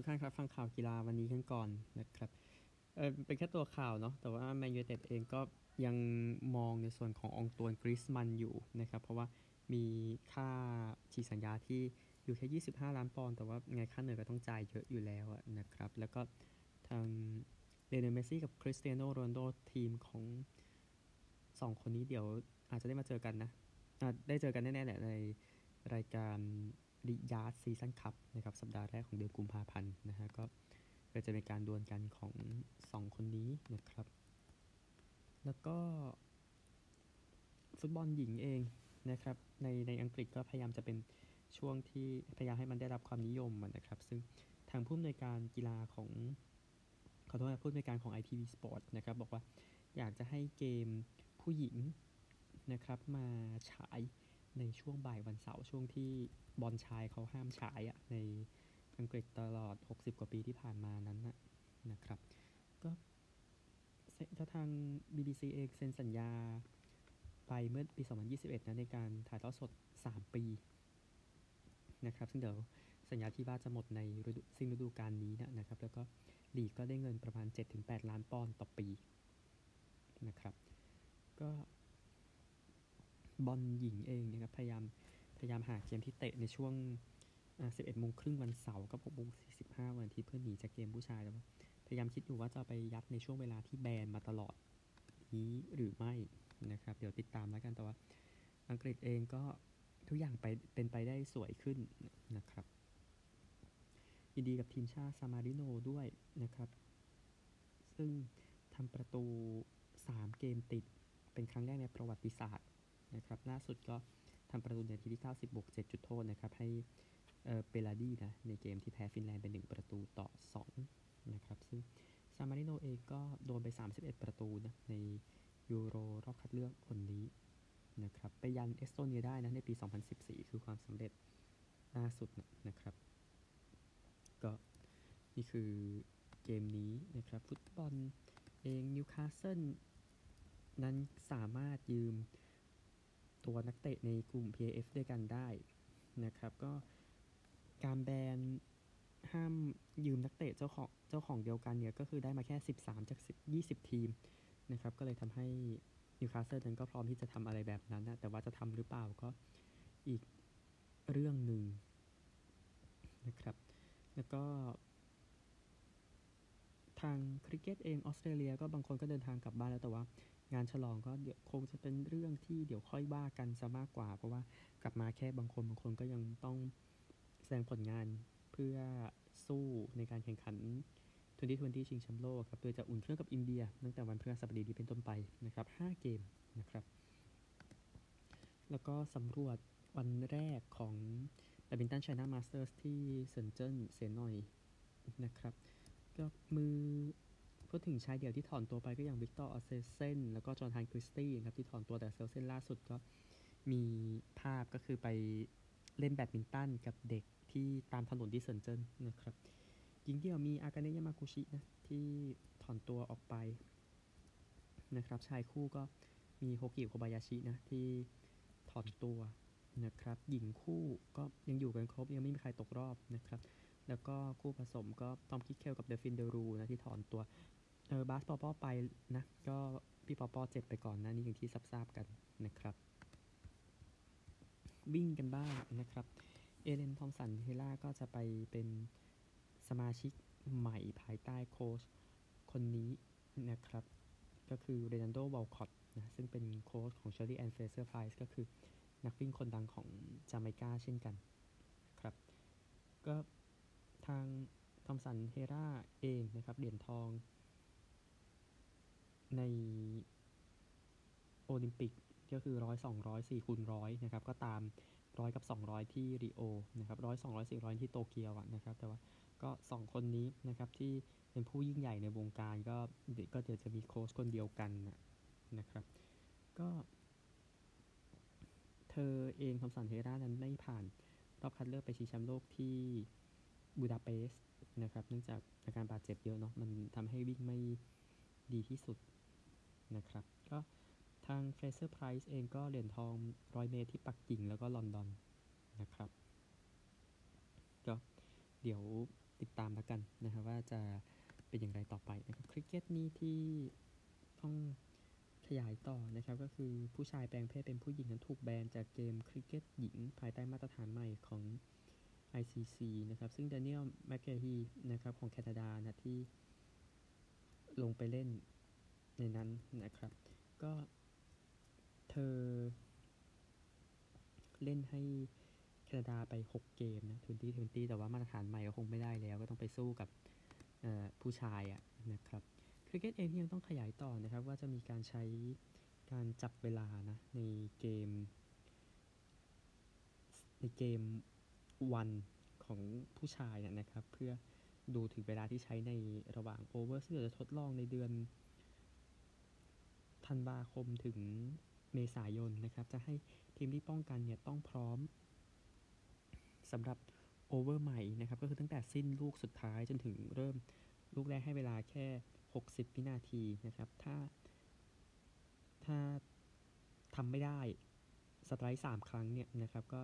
ทุกท่านครับฟังข่าวกีฬาวันนี้กันก่อนนะครับเออเป็นแค่ตัวข่าวเนาะแต่ว่าแมนยูไนเต็ดเองก็ยังมองในส่วนของอองตวนกรีซมันน์อยู่นะครับเพราะว่ามีค่าฉีกสัญญาที่อยู่แค่ 25 ล้านปอนด์แต่ว่าไงค่าเหนื่อยก็ต้องจ่ายเยอะอยู่แล้วนะครับแล้วก็ทางลิโอเนลเมสซี่กับคริสเตียโนโรนัลโดทีมของ 2 คนนี้เดี๋ยวอาจจะได้มาเจอกันนะได้เจอกันแน่ๆแหละในรายการ Riyadh Season Cup นะครับสัปดาห์แรกของเดือนกุมภาพันธ์นะฮะก็จะเป็นการดวลกันของ 2 คนนี้นะครับ แล้วก็ ฟุตบอลหญิงเองนะครับในในอังกฤษก็พยายามจะเป็นช่วงที่พยายามให้มันได้รับความนิยมนะครับ ซึ่งทางผู้อำนวยการกีฬาของขอโทษนะผู้อำนวยการของ ITV Sport นะครับบอกว่าอยากจะให้เกมผู้หญิงนะครับมาฉาย ในช่วงบ่ายวันเสาร์ช่วงที่บอลชายเขาห้ามฉายอะในอังกฤษตลอด 60 กว่าปีที่ผ่านมานั้นนะนะครับ ก็ถ้าทาง BBC เองเซ็นสัญญาไปเมื่อปี 2021 นะในการถ่ายทอดสด 3 ปีนะครับ ซึ่งเดี๋ยวสัญญาที่ว่าจะหมดในฤดูสิ้นฤดูกาลนี้นะนะครับ แล้วก็ลีกก็ได้เงินประมาณ 7-8 ล้านปอนด์ต่อปีนะครับ ก็ บอลหญิงเองนะครับพยายามพยายามหาเกมที่เตะในช่วง 11โมงครึ่งวันเสาร์กับ6โมง45 วันทิตย์เพื่อหนีจากเกมผู้ชายแล้วพยายามคิดอยู่ว่าจะไปยัดในช่วงเวลาที่แบนมาตลอดนี้หรือไม่นะครับ เดี๋ยวติดตามแล้วกันแต่ว่าอังกฤษเองก็ทุกอย่างไปเป็นไปได้สวยขึ้นนะครับยินดีกับทีมชาติซามาริโนด้วยนะครับ ซึ่งทำประตู 3 เกมติดเป็นครั้งแรกในประวัติศาสตร์ นะครับล่าสุดก็ทำประตูในทีที่ 90บวก7จุดโทษนะครับ ให้เปลาดีนะในเกมที่แพ้ฟินแลนด์เป็น1ประตูต่อ 2 นะครับ ซึ่งซามาริโนเองก็โดนไป 31 ประตูนะในยูโรรอบคัดเลือกคนนี้นะครับไปยันเอสโตเนียได้นะในปี 2014 คือความสำเร็จล่าสุดนะครับ ก็นี่คือเกมนี้นะครับ ฟุตบอลเองนิวคาสเซิลนั้นสามารถยืม ตัวนักเตะในกลุ่ม PIF ด้วยกันได้นะครับ ก็การแบนห้ามยืมนักเตะเจ้าของเจ้าของเดียวกันเนี่ยก็คือได้มาแค่ 13 จาก 20 ทีมนะครับก็เลยทำให้นิวคาสเซิลนั้นก็พร้อมที่จะทำอะไรแบบนั้นนะแต่ว่าจะทำหรือเปล่าก็อีกเรื่องหนึ่งนะครับ แล้วก็ ทางคริกเก็ตเองออสเตรเลียก็บางคนก็เดินทางกลับบ้านแล้วแต่ว่า งานฉลองก็เดี๋ยวคงจะเป็นเรื่องที่เดี๋ยวค่อยว่ากันซะมากกว่า เพราะว่ากลับมาแค่บางคนบางคนก็ยังต้องแสดงผลงานเพื่อสู้ในการแข่งขัน2020ชิงแชมป์โลกครับโดยจะอุ่นเครื่องกับอินเดีย ตั้งแต่วันพฤหัสบดีนี้เป็นต้นไปนะครับ 5 เกมนะครับ แล้วก็สำรวจวันแรกของแบดมินตันไชน่ามาสเตอร์สที่เซินเจิ้นเซนหน่อยนะครับ ก็มือพูดถึงชายเดี่ยวที่ถอนตัวไปก็อย่างวิกเตอร์แอ็กเซลเซ่นแล้วก็โจนาธานคริสตี้ครับที่ถอนตัวแต่แอ็กเซลเซ่นล่าสุดก็มีภาพก็คือไปเล่นแบดมินตันกับเด็กที่ตามถนนที่เซินเจิ้นนะครับหญิงเดี่ยวมีอากาเนยามากุชินะที่ถอนตัวออกไปนะครับชายคู่ก็มีโฮกิโคบายาชินะที่ถอนตัวนะครับหญิงคู่ก็ยังอยู่กันครบยังไม่มีใครตกรอบนะครับ แล้วก็คู่ผสมก็ทอมคิกเคลกับเดลฟินเดลรูนะที่ถอนตัวเออบาสปอปอไปนะ ก็พี่ปอปอเจ็บไปก่อนนะนี่อย่างที่ทราบกันนะครับ วิ่งกันบ้างนะครับ เอเลนทอมป์สันเฮราห์ก็จะไปเป็นสมาชิกใหม่ภายใต้โค้ชคนนี้นะครับ ก็คือเรนัลโดวอลคอตนะซึ่งเป็นโค้ชของเชอร์รี่แอนเฟเซอร์ไพรส์ก็คือนักวิ่งคนดังของจาเมกาเช่นกันครับ ก็ ทางทอมป์สันเฮราห์เองนะครับ เหรียญทอง ในโอลิมปิกก็คือร้อยสองร้อยสี่คูณร้อยนะครับ ก็ตามร้อยกับสองร้อยที่ริโอนะครับร้อยสองร้อยสี่ร้อยที่โตเกียวนะครับ แต่ว่าก็สองคนนี้นะครับที่เป็นผู้ยิ่งใหญ่ในวงการก็เดี๋ยวก็เดี๋ยวจะมีโค้ชคนเดียวกันนะครับ ก็ เธอเองคำสั่งเทรานั้นไม่ผ่านรอบคัดเลือกไปชิงแชมป์โลกที่ บูดาเปสต์นะครับ เนื่องจากอาการบาดเจ็บเยอะเนาะ มันทำให้วิ่งไม่ดีที่สุดนะครับ ก็ทางเฟรเซอร์ไพรซ์เองก็เหรียญทองร้อยเมตรที่ปักกิ่งแล้วก็ลอนดอนนะครับ ก็เดี๋ยวติดตามแล้วกันนะครับว่าจะเป็นอย่างไรต่อไปนะครับคริกเก็ตนี่ที่ต้องขยายต่อนะครับ ก็คือผู้ชายแปลงเพศเป็นผู้หญิงนั้นถูกแบนจากเกมคริกเก็ตหญิงภายใต้มาตรฐานใหม่ของ ICC นะครับ ซึ่งด a น i e l m c g a h e นะครับของแคนาดานะที่ลงไปเล่นในนั้นนะครับ ก็เธอเล่นให้แคนาดาไป 6 เกมนะท20 20 แต่ว่ามาตรฐานใหม่ก็คงไม่ได้แล้ว ก็ต้องไปสู้กับผู้ชายอะนะครับคริกเก็ตเองยังต้องขยายต่อนะครับ ว่าจะมีการใช้การจับเวลานะในเกม ในเกม วันของผู้ชายนะครับ เพื่อดูถึงเวลาที่ใช้ในระหว่างโอเวอร์ซึ่งจะทดลองในเดือนธันวาคมถึงเมษายนนะครับ จะให้ทีมที่ป้องกันเนี่ยต้องพร้อมสำหรับโอเวอร์ใหม่นะครับ ก็คือตั้งแต่สิ้นลูกสุดท้ายจนถึงเริ่มลูกแรกให้เวลาแค่ 60 วินาทีนะครับ ถ้า ถ้าทำไม่ได้สไตร์สามครั้งเนี่ยนะครับ ก็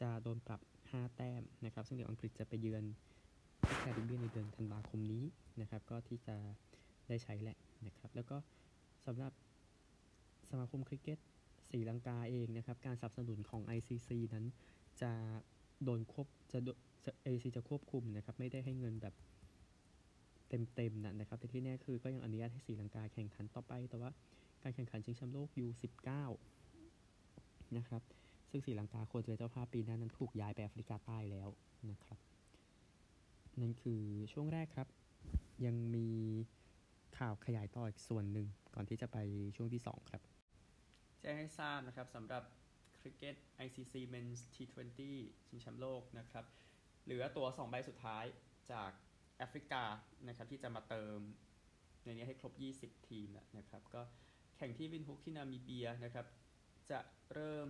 จะโดนปรับ 5 แต้มนะครับ ซึ่งเดี๋ยวอังกฤษจะไปเยือนแคริบเบียนในเดือนธันวาคมนี้นะครับ ก็ที่จะได้ใช้แหละนะครับ แล้วก็สำหรับสมาคมคริกเก็ตศรีลังกาเองนะครับ การสนับสนุนของ ICC นั้นจะโดนควบจะเอซีจะควบคุมนะครับ ไม่ได้ให้เงินแบบเต็มๆนะนะครับ แต่ที่แน่คือก็ยังอนุญาตให้ศรีลังกาแข่งขันต่อไป แต่ว่าการแข่งขันชิงแชมป์โลก U19 นะครับ ซึ่งศรีลังกาควรจะเป็นเจ้าภาพปีหน้านั้นถูกย้ายไปแอฟริกาใต้แล้วนะครับ นั่นคือช่วงแรกครับ ยังมีข่าวขยายต่ออีกส่วนหนึ่งก่อนที่จะไปช่วงที่ 2 ครับ แจ้งให้ทราบนะครับสำหรับคริกเก็ต ICC Men's T20 ชิงแชมป์โลกนะครับ เหลือตั๋ว 2 ใบสุดท้ายจากแอฟริกานะครับที่จะมาเติมในนี้ให้ครบ 20 ทีมนะครับ ก็แข่งที่วินฮุกที่นามิเบียนะครับ จะเริ่ม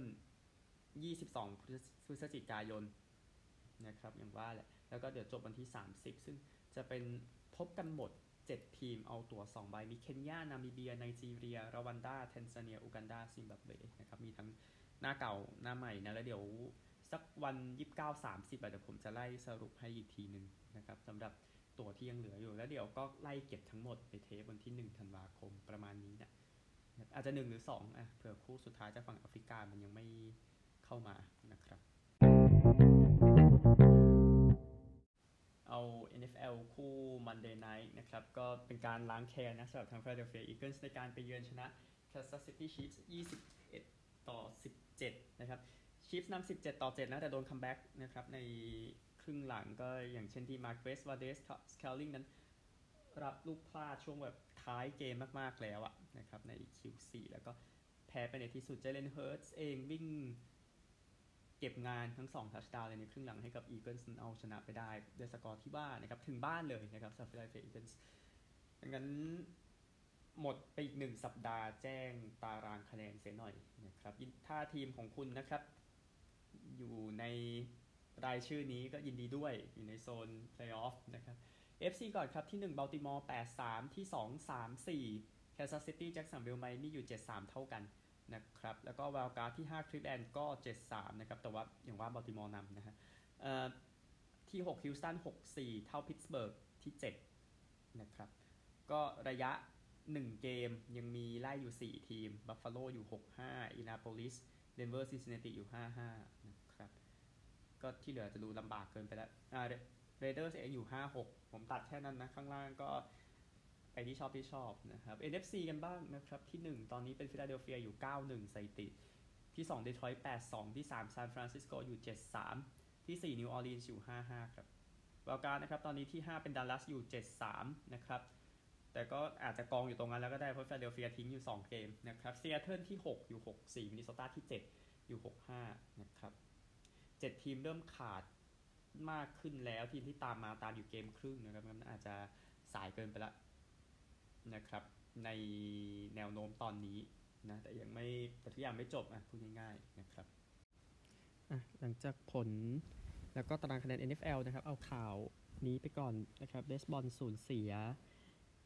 22 พฤศจิกายนนะครับอย่างว่าแหละ แล้วก็เดี๋ยวจบวันที่ 30 ซึ่งจะเป็นพบกันหมด 7 ทีมเอาตั๋ว2ใบ มีเคนยา นามิเบีย ไนจีเรีย รวันดาแทนซาเนีย อูกันดา ซิมบับเวนะครับมีทั้งหน้าเก่าหน้าใหม่นะ แล้วเดี๋ยวสักวัน 29 30เดี๋ยวผมจะไล่สรุปให้อีกทีหนึ่งนะครับสำหรับตัวที่ยังเหลืออยู่ แล้วเดี๋ยวก็ไล่เก็บทั้งหมดไปเทปวันที่ 1 ธันวาคมประมาณนี้นะอาจจะ 1 หรือ2อะเผื่อคู่สุดท้ายจากฝั่งแอฟริกามันยังไม่ เข้ามานะครับ เอา NFL คู่ Monday Night นะครับ ก็เป็นการล้างแค้นนะสำหรับทาง Philadelphia Eagles ในการไปเยือนชนะ Kansas City Chiefs 21 ต่อ 17 นะครับ Chiefs นำ17 ต่อ 7 นะ แต่โดนคัมแบ็กนะครับ ในครึ่งหลังก็อย่างเช่นที่ Marquez Valdes-Scantling นั้นรับลูกพลาดช่วงแบบท้ายเกมมาก ๆ แล้วอะนะครับ ใน Q4 แล้วก็แพ้ไปในที่สุดเจเลนเฮิร์ตส์เองวิ่ง เก็บงานทั้ง2ทัชดาวน์เลยในครึ่งหลังให้กับอีเกิลส์เอาชนะไปได้ด้วยสกอร์ที่บ้านนะครับ ถึงบ้านเลยนะครับสำหรับฟิลาเดลเฟียอีเกิลส์ดังนั้นหมดไปอีกหนึ่งสัปดาห์แจ้งตารางคะแนนเสียหน่อยนะครับถ้าทีมของคุณนะครับ อยู่ในรายชื่อนี้ก็ยินดีด้วยอยู่ในโซนเพลย์ออฟนะครับ AFC ก่อนครับ ที่ 1 บัลติมอร์ 83 ที่ 2 3 4 Kansas City Jacksonville Miami อยู่ 73 เท่ากัน นะครับ แล้วก็ wild card ที่ 5คลีฟแลนด์ก็ 73 นะครับ แต่ว่าอย่างว่าบัลติมอร์นำนะฮะที่6ฮิวสตัน 64 เท่าพิตสเบิร์กที่ 7 นะครับ ก็ระยะ 1 เกมยังมีไล่อยู่ 4 ทีมบัฟฟาโลอยู่ 65อินเดียนาโพลิสเดนเวอร์ซินซินเนติอยู่ 55 นะครับ ก็ที่เหลือจะดูลำบากเกินไปแล้วเรเดอร์เองอยู่ 5-6 ผมตัดแค่นั้นนะ ข้างล่างก็ ไปที่ชอบที่ชอบนะครับ NFC กันบ้างนะครับที่ 1 ตอนนี้เป็นฟิลาเดลเฟียอยู่ 9-1สถิติ ที่2เดทรอยต์8-2 ที่3ซานฟรานซิสโกอยู่ 7-3 ที่4นิวออร์ลีนส์อยู่ 5-5 ครับ wild card นะครับตอนนี้ที่ 5 เป็นดัลลัสอยู่ 7-3 นะครับแต่ก็อาจจะกองอยู่ตรงนั้นแล้วก็ได้เพราะฟิลาเดลเฟียทิ้งอยู่ 2 เกมนะครับเซีแอตเทิลที่ 6 อยู่ 6-4มินนิโซตาที่ 7 อยู่ 6-5 นะครับ 7 ทีมเริ่มขาดมากขึ้นแล้วทีมที่ตามมาตามอยู่เกมครึ่งนะครับมันอาจจะสายเกินไปแล้ว นะครับ ในแนวโน้มตอนนี้นะแต่ยังไม่แต่ทุกอย่างไม่จบอะพูดง่ายๆนะครับอะหลังจากผลแล้วก็ตารางคะแนน NFL นะครับ เอาข่าวนี้ไปก่อนนะครับเบสบอลสูญเสีย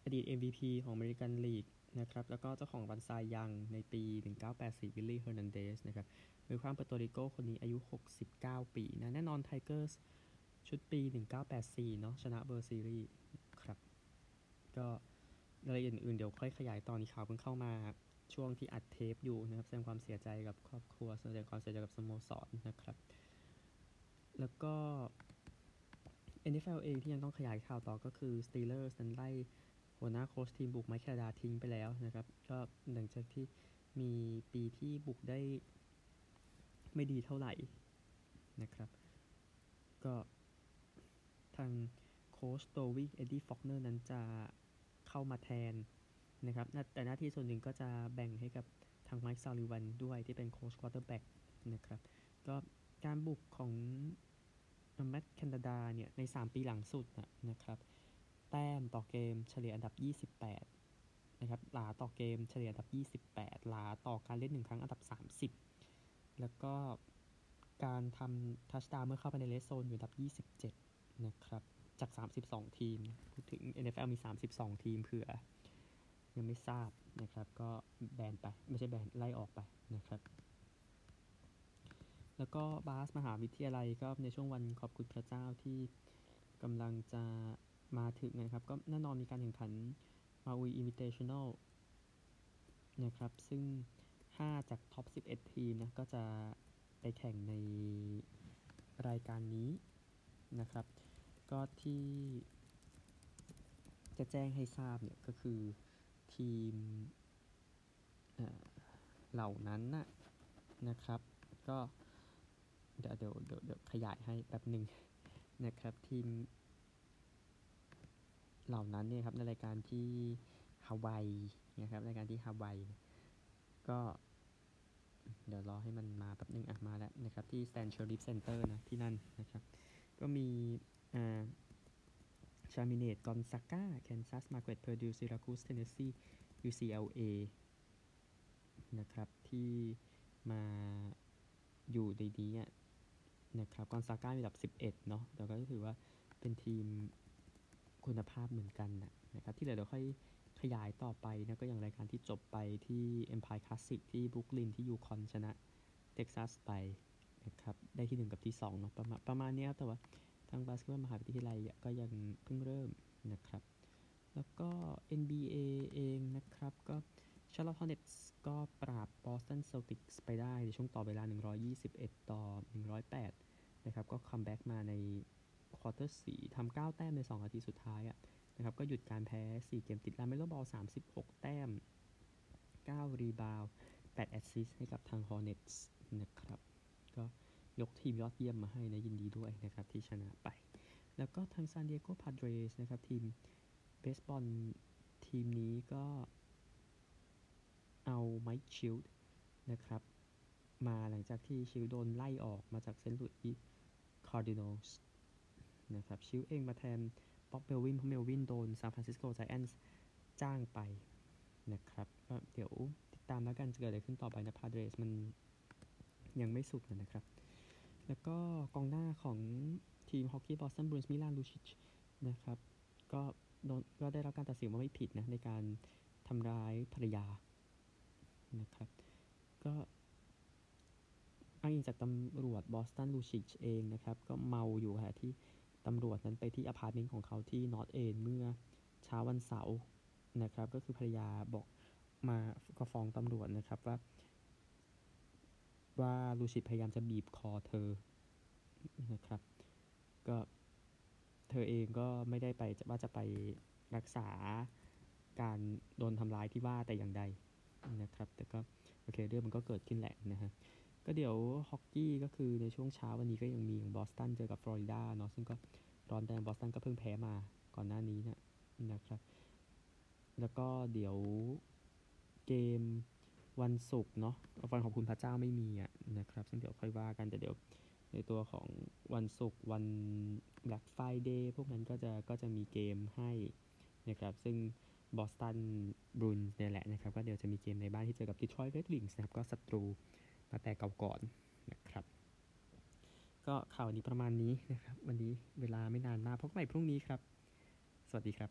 อดีต MVP ของอเมริกันลีกนะครับแล้วก็เจ้าของรางวัลไซยังในปี 1984วิลลี่เฮอร์นันเดสนะครับมือขว้างเปอร์โตริโกคนนี้อายุ 69 ปีนะแน่นอนไทเกอร์สชุดปี 1984 เนาะชนะเวิลด์ซีรีส์ครับ ก็ รายละเอียดอื่นเดี๋ยวค่อยขยายตอนนี้ข่าวเพิ่งเข้ามาช่วงที่อัดเทปอยู่นะครับแสดงความเสียใจกับครอบครัวแสดงความเสียใจกับสโมสรนะครับ แล้วก็ NFL เองที่ยังต้องขยายข่าวต่อก็คือ Steelers นั้นไล่หัวหน้าโค้ชทีมบุกไมค์แคดาทิ้งไปแล้วนะครับ ก็หลังจากที่มีปีที่บุกได้ไม่ดีเท่าไหร่นะครับ ก็ทางโค้ชตัววิ่งเอ็ดดี้ฟอกเนอร์นั้นจะ เข้ามาแทนนะครับแต่หน้าที่ส่วนหนึ่งก็จะแบ่งให้กับทางไมค์ซาลิวันด้วยที่เป็นโค้ชควอเตอร์แบ็กนะครับก็การบุกของแมตแคนาดาเนี่ย ใน 3 ปีหลังสุดนะครับ แต้มต่อเกมเฉลี่ยอันดับ 28 นะครับ หลาต่อเกมเฉลี่ยอันดับ 28 หลาต่อการเล่นหนึ่งครั้งอันดับ 30 แล้วก็การทำทัชดาวเมื่อเข้าไปในเลสโซนอยู่อันดับ 27 นะครับ จาก 32 ทีมพูดถึง NFL มี 32 ทีมเผื่อ ยังไม่ทราบนะครับ ก็แบนไป ไม่ใช่แบนไล่ออกไปนะครับ แล้วก็บาสมหาวิทยาลัยก็ในช่วงวันขอบคุณพระเจ้าที่กำลังจะมาถึงนะครับ ก็แน่นอนมีการแข่งขันมาวีอินวิเทชันแนลนะครับ ซึ่ง 5 จากท็อป 11 ทีมนะ ก็จะไปแข่งในรายการนี้นะครับ ก็ที่จะแจ้งให้ทราบเนี่ยก็คือทีมเหล่านั้นนะนะครับ ก็เดี๋ยวเดี๋ยวเดี๋ยวยวขยายให้แป๊บหนึ่งนะครับทีม เหล่านั้นเนี่ยครับในรายการที่ฮาวายนะครับรายการที่ฮาวายก็เดี๋ยวรอให้มันมาแป๊บนึงอะมาแล้วนะครับที่ Stan Sheriff Center นะที่นั่นนะครับ ก็มี ชามิเนตกอนซาก้าแคนซัสมาร์เกตต์เพอร์ดิวซิราคูสเทนเนสซี UCLA นะครับ ที่มาอยู่ในนี้นะครับกอนซาก้ามีอันดับ 11 เนาะแต่ก็ถือว่าเป็นทีมคุณภาพเหมือนกันนะครับ ที่เหลือเดี๋ยวค่อยขยายต่อไปนะก็อย่างรายการที่จบไปที่ Empire Classic ที่บรุกลินที่ยูคอนชนะเท็กซัสไปนะครับ ได้ที่ 1 กับที่ 2 เนาะประมาณประมาณนี้แต่ว่า ทางบาสเกตบอลมหาวิทยาลัยก็ยังเพิ่งเริ่มนะครับ แล้วก็ NBA เองนะครับ ก็ Charlotte Hornets ก็ปราบ Boston Celtics ไปได้ในช่วงต่อเวลา 121 ต่อ 108 นะครับ ก็คัมแบ็กมาในควอเตอร์สี่ทำ9แต้มใน 2 นาทีสุดท้ายอะนะครับ ก็หยุดการแพ้ 4 เกมติดลาเมโลบอล 36 แต้ม 9 รีบาวด์ 8 แอสซิสต์ให้กับทาง Hornets นะครับ ก็ ยกทีมยอดเยี่ยมมาให้นะยินดีด้วยนะครับที่ชนะไป แล้วก็ทางซานดิเอโกพาดเรสนะครับทีมเบสบอลทีมนี้ก็เอาไมค์ชิลด์นะครับมาหลังจากที่ชิลโดนไล่ออกมาจากเซนต์ลุยส์คาร์ดินัลส์นะครับชิลเองมาแทนบ็อบเมลวินเพราะเมลวินโดนซานฟรานซิสโกไจแอนส์จ้างไปนะครับเดี๋ยวติดตามแล้วกันจะเกิดอะไรขึ้นต่อไปนะพาเดรสมันยังไม่สุดนะครับ แล้วก็กองหน้าของทีมฮอกกี้บอสตันบรูนส์มิลานลูชิชนะครับ ก็โดนก็ได้รับการตัดสินว่าไม่ผิดนะ ในการทำร้ายภรรยานะครับ ก็อ้างอิงจากตำรวจบอสตันลูชิชเองนะครับ ก็เมาอยู่ค่ะที่ตำรวจนั้นไปที่อพาร์ตเมนต์ของเขาที่นอร์ทเอนด์เมื่อเช้าวันเสาร์นะครับ ก็คือภรรยาบอกมาก็ฟ้องตำรวจนะครับว่า ว่าลูชิตพยายามจะบีบคอเธอนะครับ ก็เธอเองก็ไม่ได้ไปว่าจะไปรักษาการโดนทำร้ายที่ว่าแต่อย่างใดนะครับ แต่ก็โอเคเรื่องมันก็เกิดขึ้นแหละนะฮะก็เดี๋ยวฮอกกี้ก็คือในช่วงเช้าวันนี้ก็ยังมีอย่างบอสตันเจอกับฟลอริดาเนาะซึ่งก็ร้อนแรงบอสตันก็เพิ่งแพ้มาก่อนหน้านี้นะนะครับ แล้วก็เดี๋ยวเกม วันศุกร์เนาะวันขอบคุณพระเจ้าไม่มีอะนะครับซึ่งเดี๋ยวค่อยว่ากันแต่เดี๋ยวในตัวของวันศุกร์วัน Black Friday พวกนั้นก็จะก็จะมีเกมให้นะครับซึ่งบอสตันบรูนเนี่ยแหละนะครับ ก็เดี๋ยวจะมีเกมในบ้านที่เจอกับ Detroit Red Wings นะครับ ก็ศัตรูมาแต่เก่าก่อนนะครับ ก็ข่าวนี้ประมาณนี้นะครับ วันนี้เวลาไม่นานมากพบกันใหม่พรุ่งนี้ครับ สวัสดีครับ